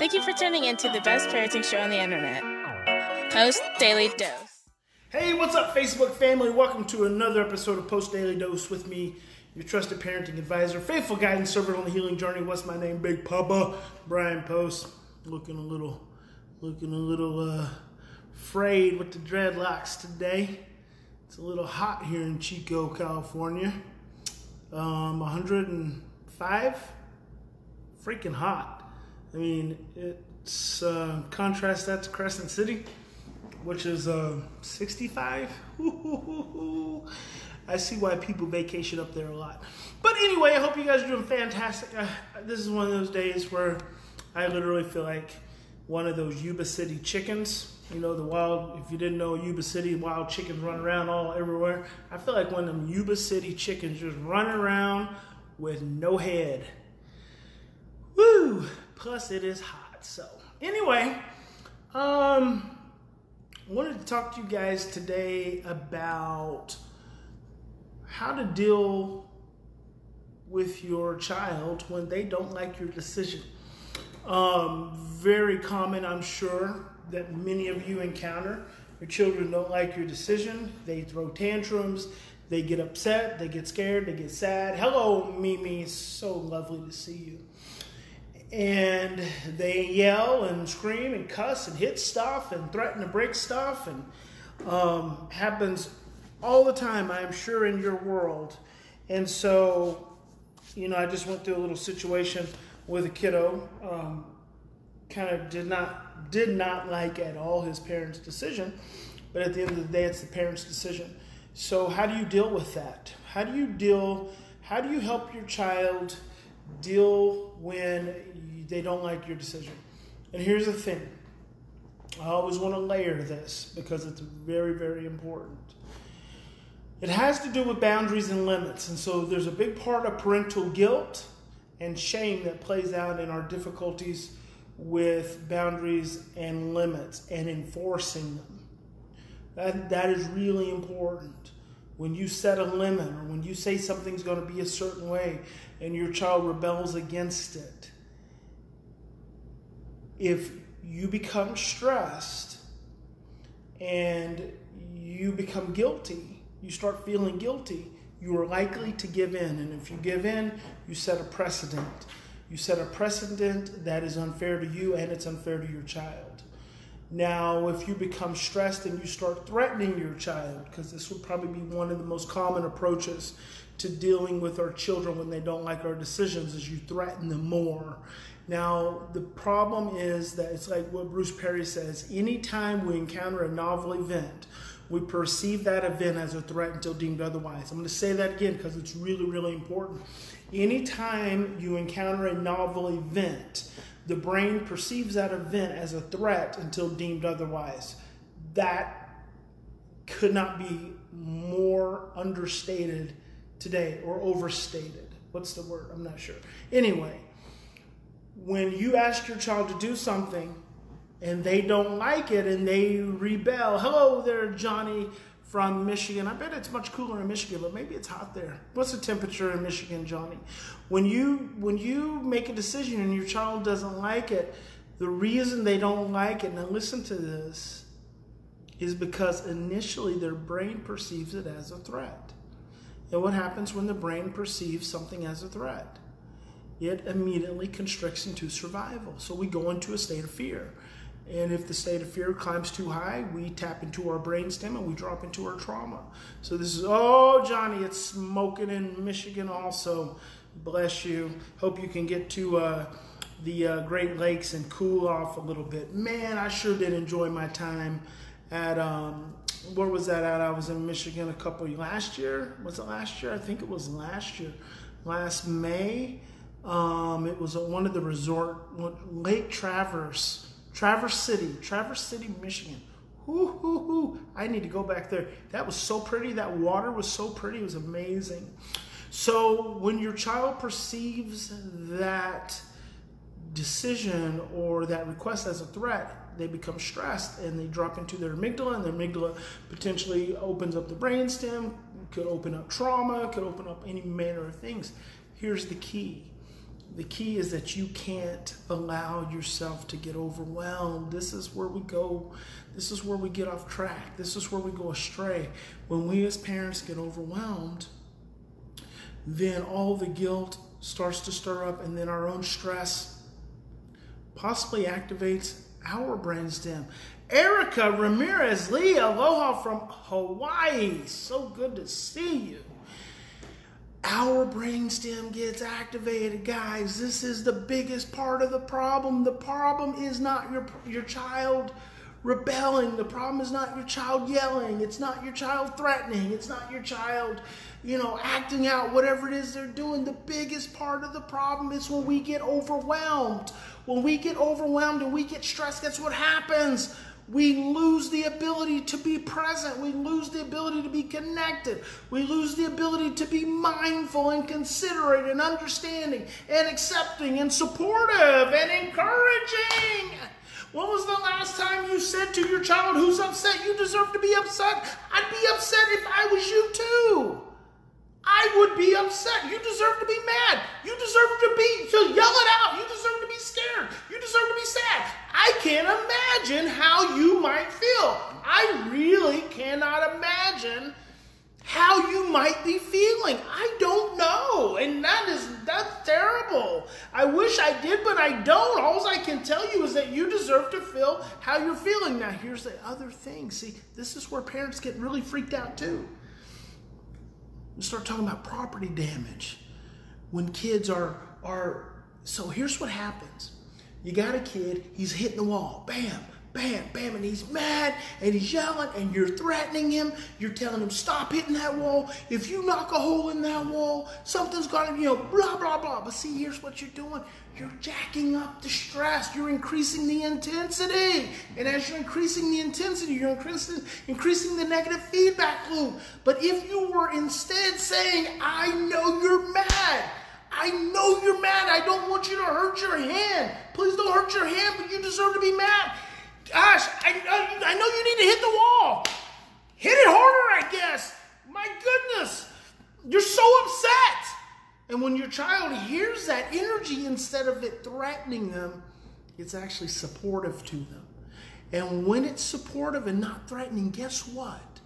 Thank you for tuning in to the best parenting show on the internet, Post Daily Dose. Hey, what's up, Facebook family? Welcome to another episode of Post Daily Dose with me, your trusted parenting advisor, faithful guidance servant on the healing journey. What's my name? Big Papa Bryan Post. Looking a little, looking a little uh, frayed with the dreadlocks today. It's a little hot here in Chico, California. Um, 105, freaking hot. I mean, it's uh, contrast that to Crescent City, which is uh, 65. I see why people vacation up there a lot. But anyway, I hope you guys are doing fantastic. Uh, this is one of those days where I literally feel like one of those Yuba City chickens. You know, the wild, if you didn't know Yuba City, wild chickens run around all everywhere. I feel like one of them Yuba City chickens just running around with no head. Woo! Plus, it is hot. So, anyway, um, wanted to talk to you guys today about how to deal with your child when they don't like your decision. Um, very common, I'm sure, that many of you encounter. Your children don't like your decision. They throw tantrums. They get upset. They get scared. They get sad. Hello, Mimi. So lovely to see you and they yell and scream and cuss and hit stuff and threaten to break stuff and um, happens all the time i'm sure in your world. And so you know i just went through a little situation with a kiddo um, kind of did not did not like at all his parents decision but at the end of the day it's the parents decision. So how do you deal with that? How do you deal how do you help your child deal when they don't like your decision. And here's the thing I always want to layer this because it's very, very important. It has to do with boundaries and limits. And so there's a big part of parental guilt and shame that plays out in our difficulties with boundaries and limits and enforcing them. That, that is really important. When you set a limit or when you say something's going to be a certain way and your child rebels against it, if you become stressed and you become guilty, you start feeling guilty, you are likely to give in. And if you give in, you set a precedent. You set a precedent that is unfair to you and it's unfair to your child. Now, if you become stressed and you start threatening your child, because this would probably be one of the most common approaches to dealing with our children when they don't like our decisions, is you threaten them more now, the problem is that it's like what Bruce Perry says anytime we encounter a novel event, we perceive that event as a threat until deemed otherwise. I'm going to say that again because it's really, really important. Anytime you encounter a novel event, the brain perceives that event as a threat until deemed otherwise. That could not be more understated today or overstated. What's the word? I'm not sure. Anyway, when you ask your child to do something and they don't like it and they rebel, hello there, Johnny from Michigan. I bet it's much cooler in Michigan, but maybe it's hot there. What's the temperature in Michigan, Johnny? When you when you make a decision and your child doesn't like it, the reason they don't like it, now listen to this, is because initially their brain perceives it as a threat. And what happens when the brain perceives something as a threat? it immediately constricts into survival. So we go into a state of fear. And if the state of fear climbs too high, we tap into our brainstem and we drop into our trauma. So this is, oh, Johnny, it's smoking in Michigan also. Bless you. Hope you can get to uh, the uh, Great Lakes and cool off a little bit. Man, I sure did enjoy my time at, um, where was that at? I was in Michigan a couple, last year? Was it last year? I think it was last year. Last May um, it was at one of the resort, Lake Traverse, Traverse City, Traverse City, Michigan. Hoo, hoo, hoo. I need to go back there. That was so pretty. That water was so pretty. It was amazing. So when your child perceives that decision or that request as a threat, they become stressed and they drop into their amygdala, and their amygdala potentially opens up the brainstem, could open up trauma, could open up any manner of things. Here's the key the key is that you can't allow yourself to get overwhelmed. This is where we go, this is where we get off track. This is where we go astray. When we as parents get overwhelmed, then all the guilt starts to stir up, and then our own stress possibly activates our brainstem. Erica Ramirez Lee, aloha from Hawaii. So good to see you our brainstem gets activated guys. This is the biggest part of the problem. The problem is not your your child rebelling. The problem is not your child yelling. It's not your child threatening. It's not your child you know acting out whatever it is they're doing. The biggest part of the problem is when we get overwhelmed. When we get overwhelmed and we get stressed that's what happens we lose the ability to be present. We lose the ability to be connected. We lose the ability to be mindful and considerate and understanding and accepting and supportive and encouraging. When was the last time you said to your child who's upset, you deserve to be upset? I'd be upset if I was you too. I would be upset. You deserve to be mad. You deserve to be to yell it out. You deserve to be scared. You deserve to be sad. I can't imagine how you might feel. I really cannot imagine how you might be feeling. I don't know. And that is that's terrible. I wish I did, but I don't. All I can tell you is that you deserve to feel how you're feeling. Now here's the other thing. See, this is where parents get really freaked out too. We start talking about property damage when kids are are so here's what happens. You got a kid, he's hitting the wall, bam, bam, bam, and he's mad and he's yelling and you're threatening him. You're telling him, stop hitting that wall. If you knock a hole in that wall, something's gonna, you know, blah, blah, blah. But see, here's what you're doing. You're jacking up the stress. You're increasing the intensity. And as you're increasing the intensity, you're increasing, increasing the negative feedback loop. But if you were instead saying, I know you're mad, I know you're mad. I don't want you to hurt your hand. Please don't hurt your hand, but you deserve to be mad. Gosh, I, I, I know you need to hit the wall. Hit it harder, I guess. My goodness, you're so upset. And when your child hears that energy, instead of it threatening them, it's actually supportive to them. And when it's supportive and not threatening, guess what?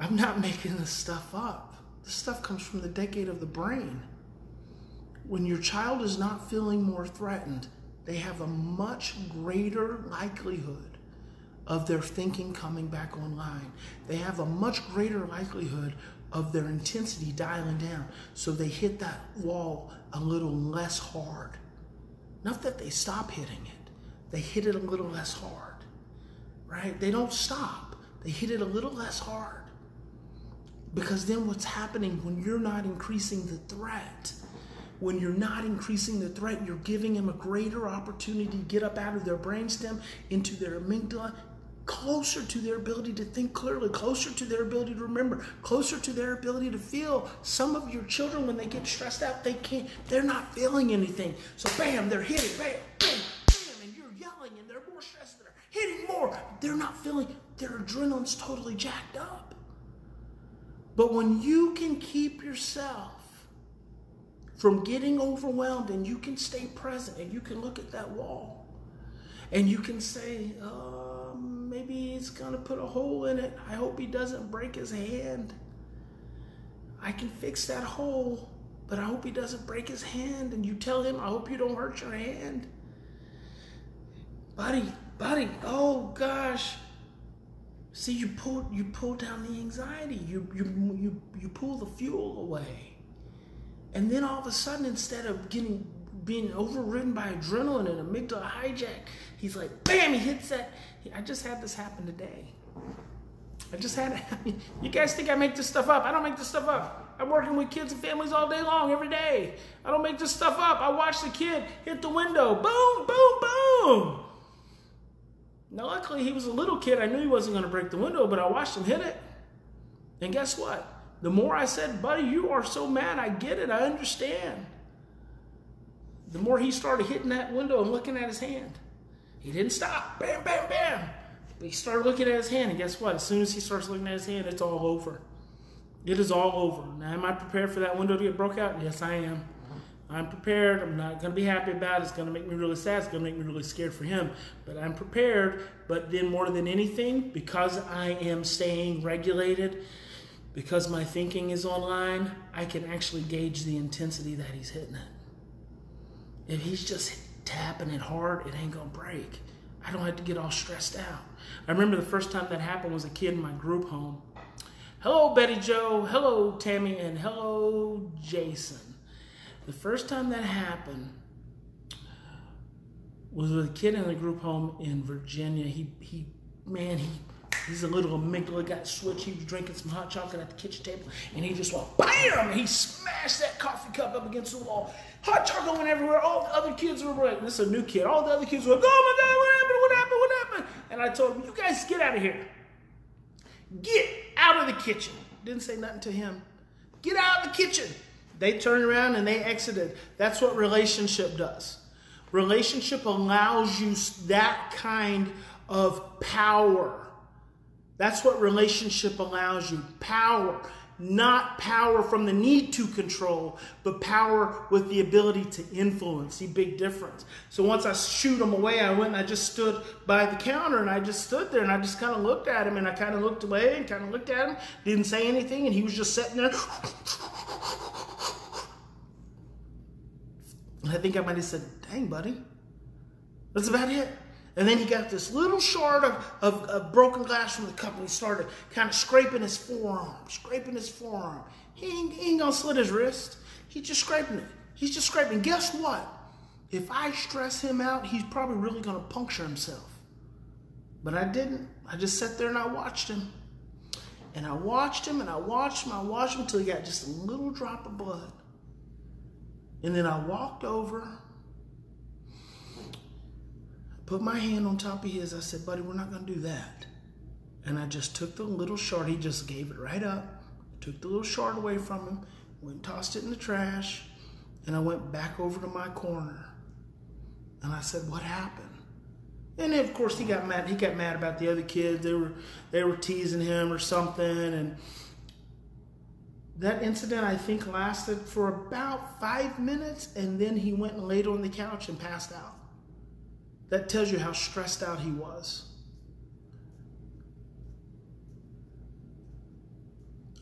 I'm not making this stuff up. This stuff comes from the decade of the brain. When your child is not feeling more threatened, they have a much greater likelihood of their thinking coming back online. They have a much greater likelihood of their intensity dialing down. So they hit that wall a little less hard. Not that they stop hitting it, they hit it a little less hard. Right? They don't stop, they hit it a little less hard. Because then what's happening when you're not increasing the threat? When you're not increasing the threat, you're giving them a greater opportunity to get up out of their brainstem into their amygdala, closer to their ability to think clearly, closer to their ability to remember, closer to their ability to feel. Some of your children, when they get stressed out, they can't, they're not feeling anything. So bam, they're hitting, bam, bam, bam, and you're yelling and they're more stressed, they're hitting more. They're not feeling, their adrenaline's totally jacked up. But when you can keep yourself from getting overwhelmed and you can stay present and you can look at that wall and you can say, uh, maybe he's going to put a hole in it. I hope he doesn't break his hand. I can fix that hole, but I hope he doesn't break his hand. And you tell him, I hope you don't hurt your hand. Buddy, buddy, oh gosh. See, you pull you pull down the anxiety. You you you you pull the fuel away. And then all of a sudden, instead of getting being overridden by adrenaline and amygdala hijack, he's like, bam, he hits that. I just had this happen today. I just had it. You guys think I make this stuff up? I don't make this stuff up. I'm working with kids and families all day long, every day. I don't make this stuff up. I watch the kid hit the window. Boom, boom, boom. Now, luckily, he was a little kid. I knew he wasn't going to break the window, but I watched him hit it. And guess what? The more I said, buddy, you are so mad. I get it. I understand. The more he started hitting that window and looking at his hand. He didn't stop. Bam, bam, bam. But he started looking at his hand, and guess what? As soon as he starts looking at his hand, it's all over. It is all over. Now, am I prepared for that window to get broke out? Yes, I am. I'm prepared. I'm not going to be happy about it. It's going to make me really sad. It's going to make me really scared for him. But I'm prepared. But then, more than anything, because I am staying regulated, because my thinking is online, I can actually gauge the intensity that he's hitting it. If he's just tapping it hard, it ain't to break. I don't have to get all stressed out. I remember the first time that happened was a kid in my group home. Hello, Betty Joe. Hello, Tammy. And hello, Jason. The first time that happened was with a kid in a group home in Virginia. He, he, man, he, he's a little amygdala got switched. He was drinking some hot chocolate at the kitchen table, and he just went bam! He smashed that coffee cup up against the wall. Hot chocolate went everywhere. All the other kids were like, this is a new kid. All the other kids were like, oh my God, what happened? What happened? What happened? And I told him, you guys get out of here. Get out of the kitchen. Didn't say nothing to him. Get out of the kitchen. They turned around and they exited. That's what relationship does. Relationship allows you that kind of power. That's what relationship allows you power. Not power from the need to control, but power with the ability to influence. See, big difference. So once I shoot him away, I went and I just stood by the counter and I just stood there and I just kind of looked at him and I kind of looked away and kind of looked at him, didn't say anything, and he was just sitting there. I think I might have said, dang, buddy. That's about it. And then he got this little shard of, of, of, broken glass from the cup and he started kind of scraping his forearm, scraping his forearm. He ain't, he ain't gonna slit his wrist. He's just scraping it. He's just scraping. Guess what? If I stress him out, he's probably really gonna puncture himself. But I didn't. I just sat there and I watched him. And I watched him and I watched him, I watched him until he got just a little drop of blood. And then I walked over, put my hand on top of his. I said, buddy, we're not going to do that. And I just took the little shard. He just gave it right up, took the little shard away from him, went and tossed it in the trash. And I went back over to my corner. And I said, what happened? And of course, he got mad. He got mad about the other kids. They were they were teasing him or something. And that incident, I think, lasted for about five minutes, and then he went and laid on the couch and passed out. That tells you how stressed out he was.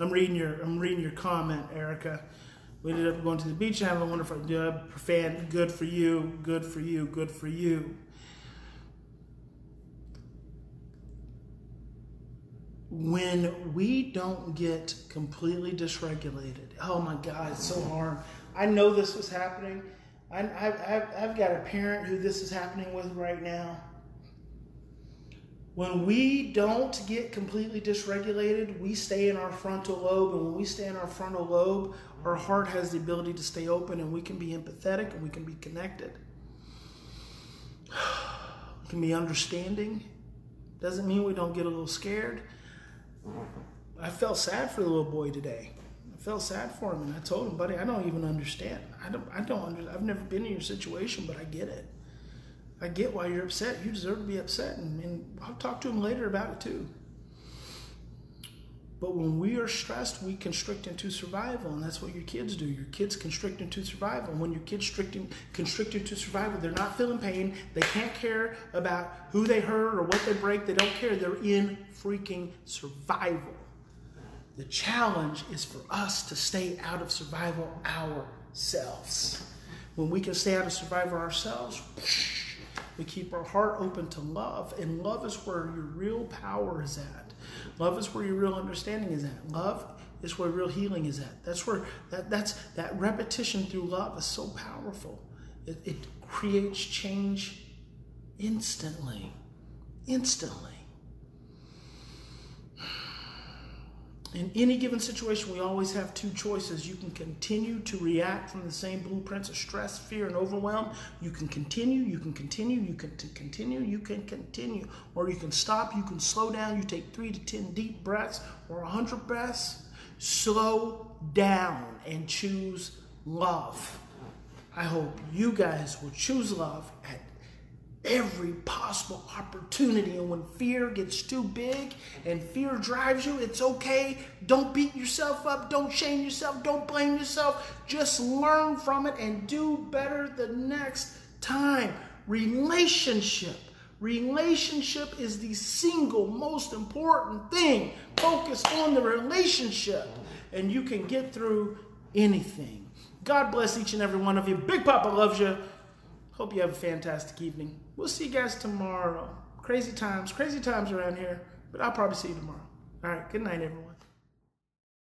I'm reading your I'm reading your comment, Erica. We ended up going to the beach and having a wonderful uh, fan. Good for you. Good for you. Good for you. when we don't get completely dysregulated, oh my God, it's so hard. I know this was happening. I, have I've got a parent who this is happening with right now. When we don't get completely dysregulated, we stay in our frontal lobe. And when we stay in our frontal lobe, our heart has the ability to stay open and we can be empathetic and we can be connected. We can be understanding. Doesn't mean we don't get a little scared. I felt sad for the little boy today. I felt sad for him, and I told him, buddy, I don't even understand. I don't. I don't. Under, I've never been in your situation, but I get it. I get why you're upset. You deserve to be upset, and, and I'll talk to him later about it too. But when we are stressed, we constrict into survival, and that's what your kids do. Your kids constrict into survival. When your kids constricting, constrict into survival, they're not feeling pain. They can't care about who they hurt or what they break. They don't care. They're in freaking survival. The challenge is for us to stay out of survival ourselves. When we can stay out of survival ourselves, we keep our heart open to love, and love is where your real power is at. Love is where your real understanding is at. Love is where real healing is at. That's where that that's that repetition through love is so powerful. It, it creates change instantly. Instantly. In any given situation, we always have two choices. You can continue to react from the same blueprints of stress, fear, and overwhelm. You can continue, you can continue, you can continue, you can continue. Or you can stop, you can slow down. You take three to 10 deep breaths or 100 breaths. Slow down and choose love. I hope you guys will choose love at every possible opportunity. And when fear gets too big and fear drives you, it's okay. Don't beat yourself up. Don't shame yourself. Don't blame yourself. Just learn from it and do better the next time. Relationship. Relationship is the single most important thing. Focus on the relationship, and you can get through anything. God bless each and every one of you. Big Papa loves you. Hope you have a fantastic evening. We'll see you guys tomorrow. Crazy times, crazy times around here, but I'll probably see you tomorrow. All right, good night, everyone.